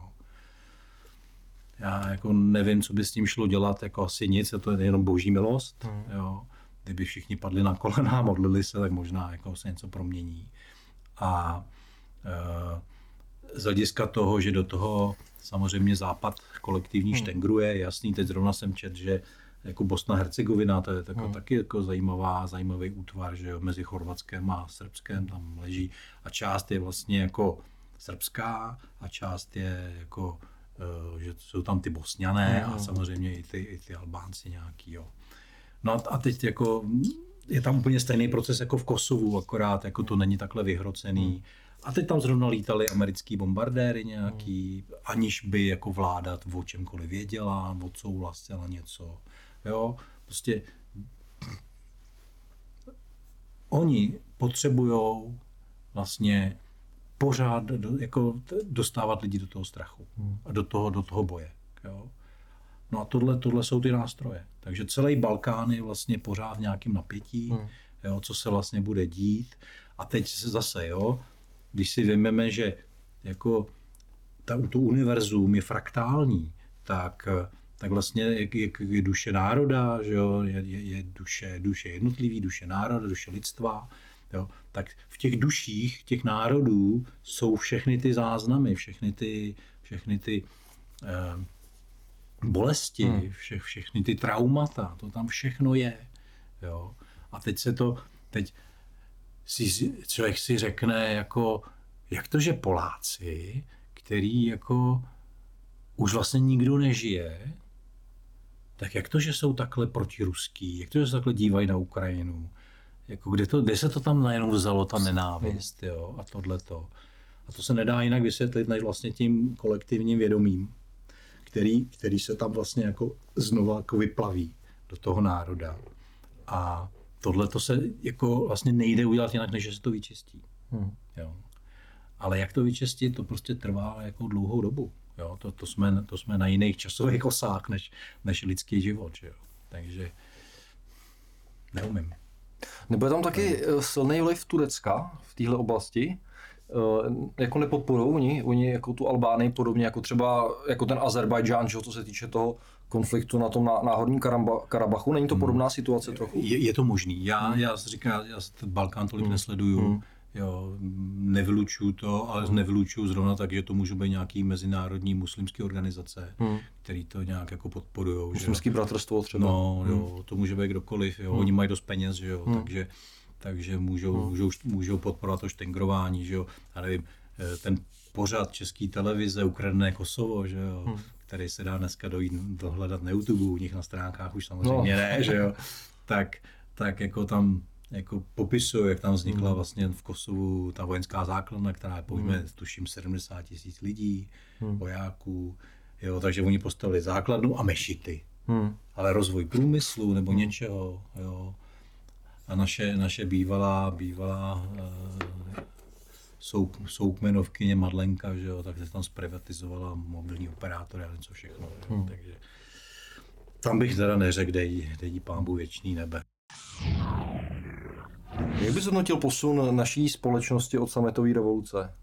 Já jako nevím, co by s tím šlo dělat, jako asi nic, to je jenom boží milost. Hmm. Jo. Kdyby všichni padli na kolena a modlili se, tak možná jako se něco promění. A e, z hlediska toho, že do toho samozřejmě západ kolektivní hmm. štengruje, jasný, teď zrovna jsem čet, že jako Bosna Hercegovina, to je tako, hmm. taky jako zajímavá, zajímavý útvar, že jo, mezi Chorvatskem a Srbskem tam leží a část je vlastně jako srbská a část je jako, uh, že jsou tam ty Bosňané hmm. a samozřejmě i ty, i ty Albánci nějaký, jo. No a teď jako je tam úplně stejný proces jako v Kosovu, akorát jako to není takhle vyhrocený. Hmm. A teď tam zrovna lítali americký bombardéry nějaký, hmm. aniž by jako vláda o čemkoliv věděla, odsouhlasila něco. Jo, prostě oni potřebují vlastně pořád do, jako dostávat lidi do toho strachu hmm. a do toho, do toho boje. Jo. No a tohle, tohle jsou ty nástroje. Takže celý Balkán je vlastně pořád v nějakém napětí, hmm. jo, co se vlastně bude dít. A teď se zase, jo, když si vymeme, že jako ta, to univerzum je fraktální, tak tak vlastně je, je, je duše národa, že jo, je, je, je duše, duše jednotlivý, duše národa, duše lidstva, jo, tak v těch duších těch národů jsou všechny ty záznamy, všechny ty, všechny ty eh, bolesti, hmm. vše, všechny ty traumata, to tam všechno je. Jo. A teď se to, teď si, člověk si řekne, jako, jak to, že Poláci, který jako už vlastně nikdo nežije, tak jak to, že jsou takhle protiruský, jak to, že se takhle dívají na Ukrajinu, jako kde, to, kde se to tam najednou vzalo, ta nenávist jo, a tohleto. A to se nedá jinak vysvětlit než vlastně tím kolektivním vědomím, který, který se tam vlastně jako znova jako vyplaví do toho národa. A tohle to se jako vlastně nejde udělat jinak, než že se to vyčistí. Hmm. Jo. Ale jak to vyčistit, to prostě trvá jako dlouhou dobu. Jo, to, to, jsme, to jsme na jiných časových osách než, než lidský život. Že jo. Takže neumím. Nebo je tam taky eh, silný vliv Turecka v téhle oblasti? Eh, jako nepodporují oni, oni jako tu Albánii podobně jako třeba jako ten Azerbajdžán, co se týče toho konfliktu na tom náhorním Karabachu. Není to podobná situace trochu? Je, je to možný. Já, hmm. já říkám, já ten Balkán tolik hmm. nesleduju. Hmm Jo, nevylučuju to, ale nevylučuju zrovna tak, že to můžou být nějaký mezinárodní muslimské organizace, hmm. který to nějak jako podporují. Muslimský že? bratrstvo třeba. No, hmm. jo, to může být kdokoliv, jo, hmm. oni mají dost peněz, že jo, hmm. takže, takže můžou, hmm. můžou, můžou podporovat to štengrování, že jo, já nevím, eh, ten pořád české televize Ukradené Kosovo, že jo, hmm. který se dá dneska dojít, dohledat na YouTube, u nich na stránkách už samozřejmě no. ne, že jo, tak, tak jako tam jako popisují, jak tam vznikla hmm. vlastně v Kosovu ta vojenská základna, která je pojme, hmm. tuším, 70 tisíc lidí, hmm. vojáků, jo, takže oni postavili základnu a mešity. Hmm. Ale rozvoj průmyslu nebo hmm. něčeho, jo. A naše, naše bývalá, bývalá souk, soukmenovkyně Madlenka, že jo, tak se tam zprivatizovala mobilní operátory a něco všechno. Hmm. Takže tam bych teda neřekl, dej, dej pámbu věčný nebe. Jak bys hodnotil posun naší společnosti od sametové revoluce?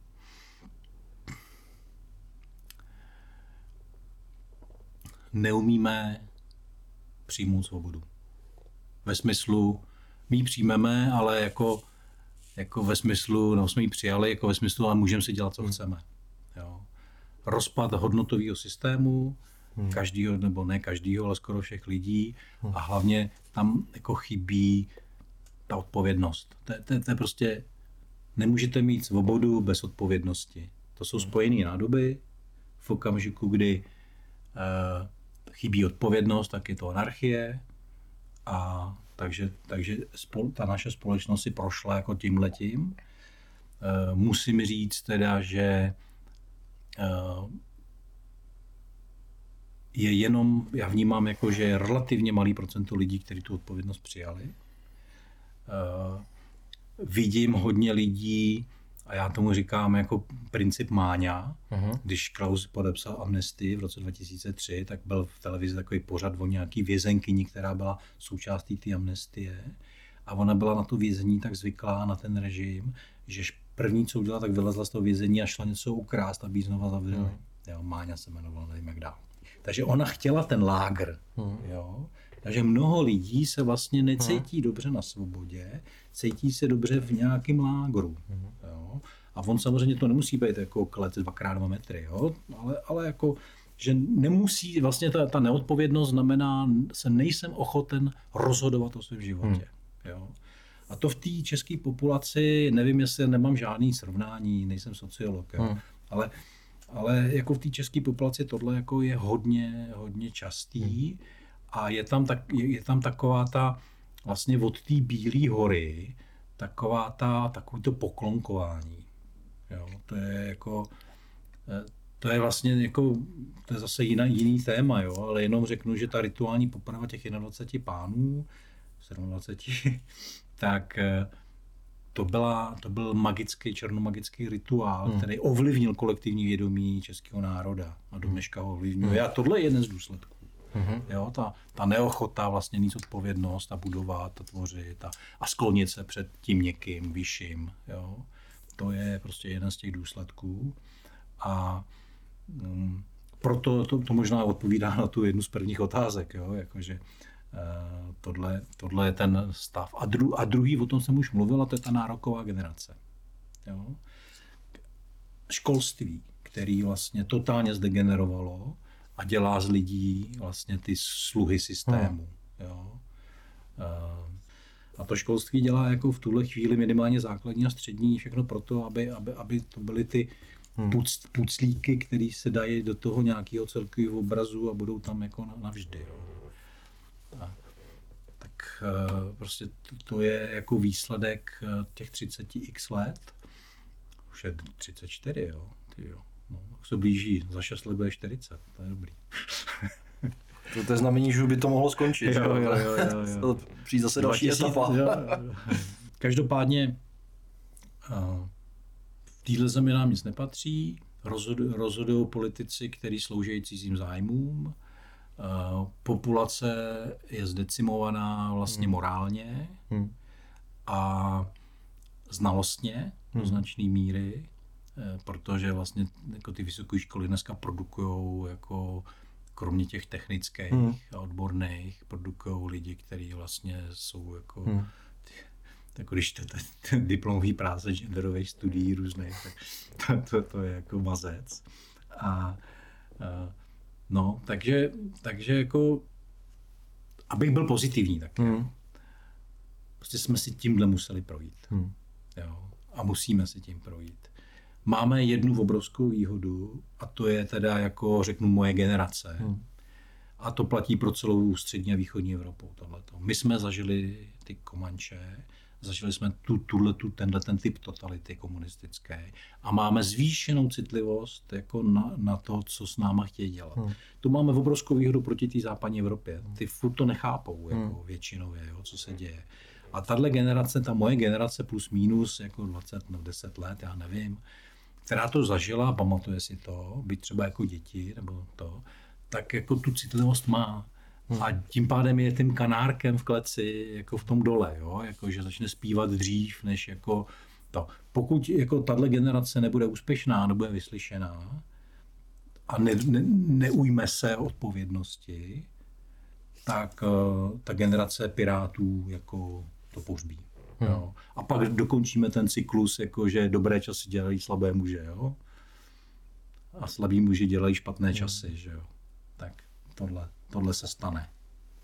Neumíme přijmout svobodu. Ve smyslu, my ji přijmeme, ale jako, jako ve smyslu, no jsme ji přijali, jako ve smyslu, ale můžeme si dělat, co hmm. chceme. Jo. Rozpad hodnotového systému, hmm. každýho, nebo ne každýho, ale skoro všech lidí hmm. a hlavně tam jako chybí ta odpovědnost. To, to, to je prostě, nemůžete mít svobodu bez odpovědnosti. To jsou hmm. spojené nádoby. V okamžiku, kdy uh, chybí odpovědnost, tak je to anarchie. A takže, takže spol, ta naše společnost si prošla jako tímhletím. Uh, musím říct teda, že uh, je jenom, já vnímám jako, že je relativně malý procento lidí, kteří tu odpovědnost přijali. Uh, vidím hodně lidí, a já tomu říkám jako princip Máňa. Uh-huh. Když Klaus podepsal amnestii v roce 2003, tak byl v televizi takový pořad o nějaký vězenkyni, která byla součástí té amnestie. A ona byla na to vězení tak zvyklá, na ten režim, že první, co udělala, tak vylezla z toho vězení a šla něco ukrást, aby ji znova zavřeli. Uh-huh. Jo, Máňa se jmenovala, nevím jak dál. Takže ona chtěla ten lágr. Uh-huh. Jo? Takže mnoho lidí se vlastně necítí uh-huh. dobře na svobodě, cítí se dobře v nějakém lágru. Uh-huh. Jo? A on samozřejmě to nemusí být jako klet 2x2 metry, jo? Ale, ale jako že nemusí, vlastně ta, ta neodpovědnost znamená, se nejsem ochoten rozhodovat o svém životě. Hmm. Jo? A to v té české populaci, nevím, jestli nemám žádný srovnání, nejsem sociolog, jo? Hmm. ale ale jako v té české populaci tohle jako je hodně, hodně častý hmm. A je tam, tak, je, je tam taková ta, vlastně od té Bílé hory, taková ta, takový to poklonkování. Jo, to je jako, eh, to je vlastně jako, to je zase jiná, jiný téma, jo, ale jenom řeknu, že ta rituální poprava těch 21 pánů, 27, tak eh, to, byla, to byl magický, černomagický rituál, hmm. který ovlivnil kolektivní vědomí českého národa a do dneška ho ovlivňuje. Hmm. A tohle je jeden z důsledků. Mm-hmm. Jo, ta, ta neochota vlastně mít odpovědnost a budovat a tvořit a, a sklonit se před tím někým vyšším. Jo. To je prostě jeden z těch důsledků. A um, proto to, to možná odpovídá na tu jednu z prvních otázek, jo, jakože uh, tohle, tohle je ten stav. A, dru, a druhý, o tom jsem už mluvil, a to je ta nároková generace. Jo. Školství, který vlastně totálně zdegenerovalo, a dělá z lidí vlastně ty sluhy systému. Hmm. Jo. A to školství dělá jako v tuhle chvíli minimálně základní a střední všechno proto, aby, aby, aby to byly ty hmm. puc, puclíky, které se dají do toho nějakého celkového obrazu a budou tam jako navždy. Jo. A, tak e, prostě to, to je jako výsledek e, těch 30x let. Už je 34, jo. Ty jo. No, se blíží, za 6 let bude 40, to je dobrý. To, to je znamení, že by to mohlo skončit. Jo, jo, jo, jo, jo. Přijde zase další 2000, etapa. Jo, jo. Každopádně v téhle zemi nám nic nepatří, rozhodují rozhodují politici, kteří slouží cizím zájmům, populace je zdecimovaná vlastně hmm. morálně hmm. a znalostně do hmm. značné míry. Eh, protože vlastně jako ty vysoké školy dneska produkují jako kromě těch technických hmm. a odborných, produkují lidi, kteří vlastně jsou jako hmm. tak když to, ten diplomový práce genderových studií různých, tak to, to, to je jako mazec. A, a no, takže, takže jako, abych byl pozitivní tak hmm. prostě jsme si tímhle museli projít. Hmm. Jo, a musíme si tím projít máme jednu obrovskou výhodu a to je teda jako řeknu moje generace. Hmm. A to platí pro celou střední a východní Evropu. Tohleto. My jsme zažili ty komanče, zažili jsme tu, tuhle, tu, tenhle ten typ totality komunistické a máme zvýšenou citlivost jako na, na to, co s náma chtějí dělat. Hmm. Tu máme obrovskou výhodu proti té západní Evropě. Ty furt to nechápou jako hmm. většinově, jo, co se děje. A tahle generace, ta moje generace plus minus jako 20 nebo 10 let, já nevím, která to zažila, pamatuje si to, být třeba jako děti nebo to, tak jako tu citlivost má. Hmm. A tím pádem je tím kanárkem v kleci jako v tom dole, jo? Jako, že začne zpívat dřív, než jako to. Pokud jako tahle generace nebude úspěšná, nebude vyslyšená a ne, ne, neujme se odpovědnosti, tak uh, ta generace pirátů jako to pohřbí. Hmm. Jo. A pak dokončíme ten cyklus, jako že dobré časy dělají slabé muže, jo? A slabí muži dělají špatné hmm. časy, že jo? Tak tohle, tohle se stane.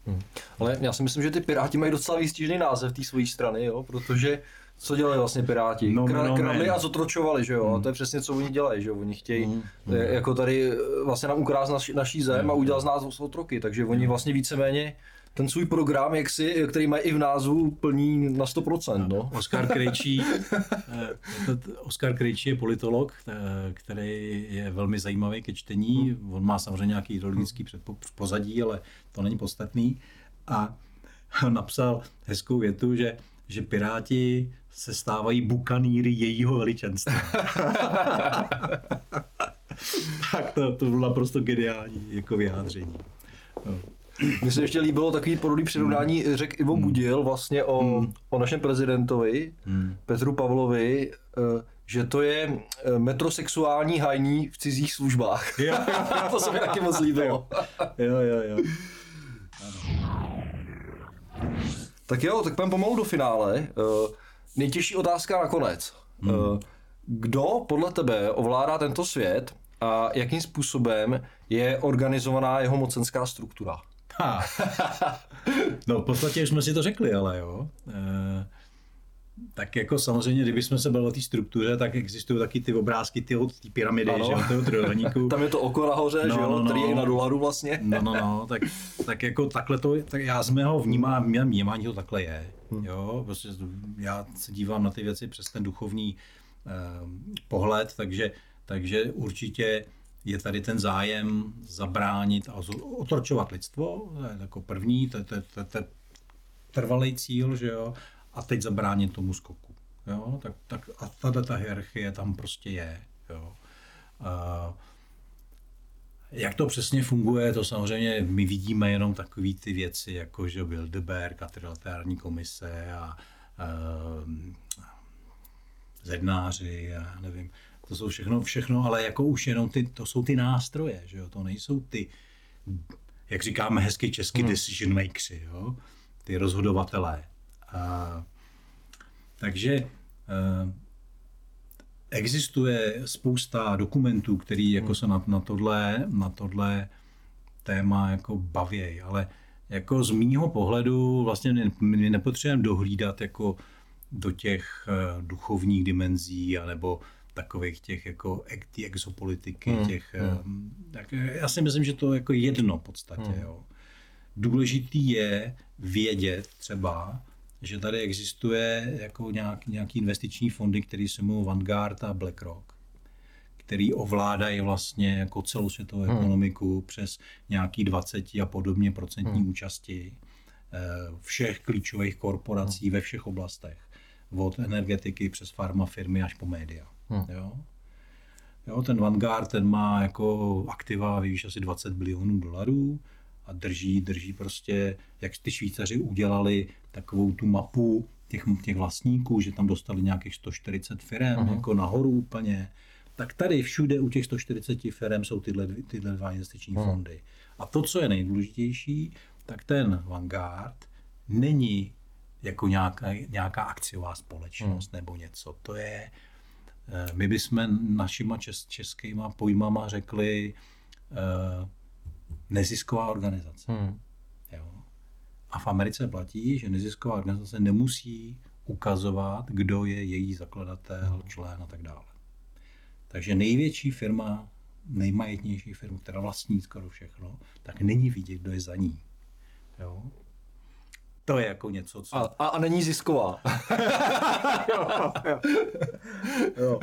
Hmm. Ale já si myslím, že ty Piráti mají docela výstižný název té své strany, jo? protože co dělají vlastně Piráti? No, no, no, Kradli a zotročovali, že jo? Hmm. A to je přesně, co oni dělají, že jo? Oni chtějí hmm. jako tady eh, vlastně nám ukrást naši, naší zem hmm. a udělat z nás otroky, takže oni hmm. vlastně víceméně ten svůj program, jak si, který mají i v názvu, plní na 100%. No. Oskar Krejčí, eh, Oskar Krejčí je politolog, eh, který je velmi zajímavý ke čtení. On má samozřejmě nějaký ideologický pozadí, ale to není podstatný. A napsal hezkou větu, že, že Piráti se stávají bukanýry jejího veličenství. tak to, to bylo naprosto geniální jako vyjádření. No. Mně se ještě líbilo takový podobný přirovnání, hmm. řekl Ivo hmm. Budil vlastně o, hmm. o našem prezidentovi, hmm. Petru Pavlovi, eh, že to je eh, metrosexuální hajní v cizích službách. Jo, jo, jo. to se mi taky moc líbilo. jo, jo, jo. Tak jo, tak půjdeme pomalu do finále. Eh, nejtěžší otázka nakonec. Hmm. Kdo podle tebe ovládá tento svět a jakým způsobem je organizovaná jeho mocenská struktura? No v podstatě už jsme si to řekli, ale jo. E, tak jako samozřejmě, kdybychom se bavili o té struktuře, tak existují taky ty obrázky ty od té pyramidy, ano. že jo, toho trojuhelníku. Tam je to oko nahoře, no, že jo, no, no, je na dolaru vlastně. No, no, no, tak, tak jako takhle to, tak já z mého vnímám, mém vnímání to takhle je, hmm. jo, prostě já se dívám na ty věci přes ten duchovní eh, pohled, takže, takže určitě je tady ten zájem zabránit a otročovat lidstvo, to je jako první, to je, to, to, to trvalý cíl, že jo, a teď zabránit tomu skoku. Jo, tak, tak a tato ta hierarchie tam prostě je. Jo. A, jak to přesně funguje, to samozřejmě my vidíme jenom takové ty věci, jako že Bilderberg a trilaterální komise a, a zednáři a nevím, to jsou všechno, všechno, ale jako už jenom ty, to jsou ty nástroje, že jo? to nejsou ty, jak říkáme hezky česky, hmm. decision makers, jo? ty rozhodovatelé. A, takže a, eh, existuje spousta dokumentů, který jako hmm. se na, na, tohle, na tohle téma jako bavějí, ale jako z mýho pohledu vlastně my nepotřebujeme dohlídat jako do těch eh, duchovních dimenzí, anebo takových těch jako ty exopolitiky, hmm. těch, hmm. tak já si myslím, že to je jako jedno v podstatě. Hmm. Jo. Důležitý je vědět třeba, že tady existuje jako nějak, nějaký investiční fondy, které se jmenují Vanguard a BlackRock, který ovládají vlastně jako celosvětovou hmm. ekonomiku přes nějaký 20 a podobně procentní hmm. účasti eh, všech klíčových korporací hmm. ve všech oblastech. Od energetiky přes farmafirmy až po média. Hmm. Jo? Jo, ten Vanguard ten má jako aktiva výš asi 20 bilionů dolarů a drží, drží prostě, jak ty Švýcaři udělali takovou tu mapu těch, těch vlastníků, že tam dostali nějakých 140 firm uh-huh. jako nahoru úplně, tak tady všude u těch 140 firm jsou tyhle, tyhle dva investiční uh-huh. fondy. A to, co je nejdůležitější, tak ten Vanguard není jako nějaká, nějaká akciová společnost uh-huh. nebo něco. To je my bychom našima čes, českýma pojmama řekli uh, nezisková organizace. Hmm. Jo. A v Americe platí, že nezisková organizace nemusí ukazovat, kdo je její zakladatel, hmm. člen a tak dále. Takže největší firma, nejmajetnější firma, která vlastní skoro všechno, tak není vidět, kdo je za ní. Jo? To je jako něco, co... A, a, a není zisková. jo, jo. Jo.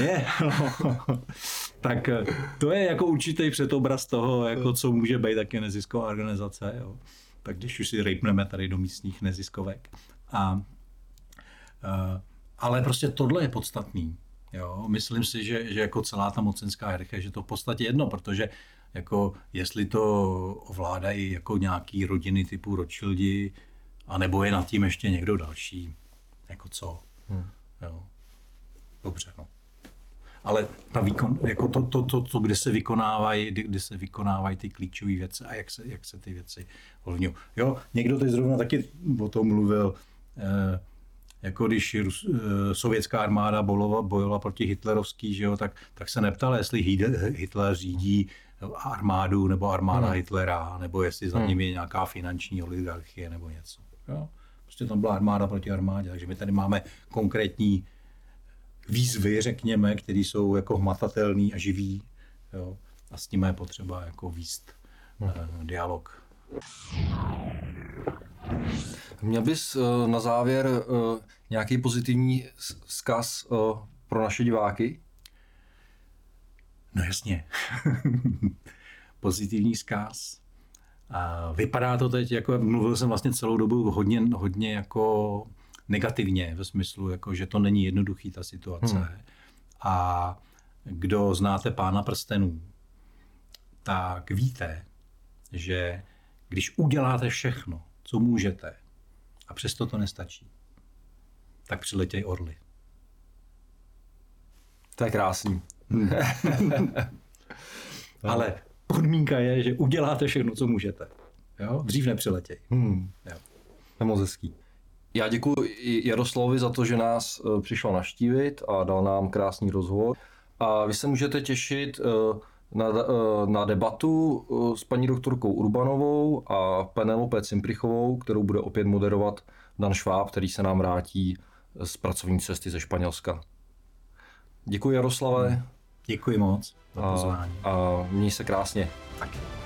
Je, no. tak eh, to je jako určitý předobraz toho, jako co může být taky nezisková organizace. Jo. Tak když už si rejpneme tady do místních neziskovek. A, a, eh, ale prostě tohle je podstatný. Jo. Myslím si, že, že jako celá ta mocenská hierarchie, že to v podstatě jedno, protože jako jestli to ovládají jako nějaký rodiny typu Rothschildi, a nebo je nad tím ještě někdo další. Jako co? Hmm. Jo. Dobře, no. ale ta výkon, jako to, to, to, to, kde se vykonávají, kde se vykonávají ty klíčové věci a jak se, jak se ty věci ovlivňují. Jo, někdo teď zrovna taky o tom mluvil, eh, jako když Rus, eh, sovětská armáda bojovala, bojovala proti hitlerovský, že jo, tak, tak se neptal, jestli Hitler řídí armádu nebo armáda hmm. Hitlera, nebo jestli za hmm. ním je nějaká finanční oligarchie nebo něco. Jo? Prostě tam byla armáda proti armádě, takže my tady máme konkrétní výzvy, řekněme, které jsou jako hmatatelný a živý. Jo? A s tím je potřeba jako výst hmm. uh, dialog. Měl bys uh, na závěr uh, nějaký pozitivní vzkaz uh, pro naše diváky? No jasně. Pozitivní zkáz. A vypadá to teď, jako mluvil jsem vlastně celou dobu hodně, hodně jako negativně, ve smyslu, jako, že to není jednoduchý ta situace. Hmm. A kdo znáte pána prstenů, tak víte, že když uděláte všechno, co můžete, a přesto to nestačí, tak přiletěj orly. To je krásný. Hmm. Ale podmínka je, že uděláte všechno, co můžete. Jo? Dřív nepřiletěj. Hmm. Jo. Je moc hezký. Já děkuji Jaroslavovi za to, že nás e, přišel naštívit a dal nám krásný rozhovor. A vy se můžete těšit e, na, e, na debatu s paní doktorkou Urbanovou a Penelope Cimprichovou, kterou bude opět moderovat Dan Šváb, který se nám vrátí z pracovní cesty ze Španělska. Děkuji Jaroslave. Děkuji moc za pozvání. A, a měj se krásně. Taky.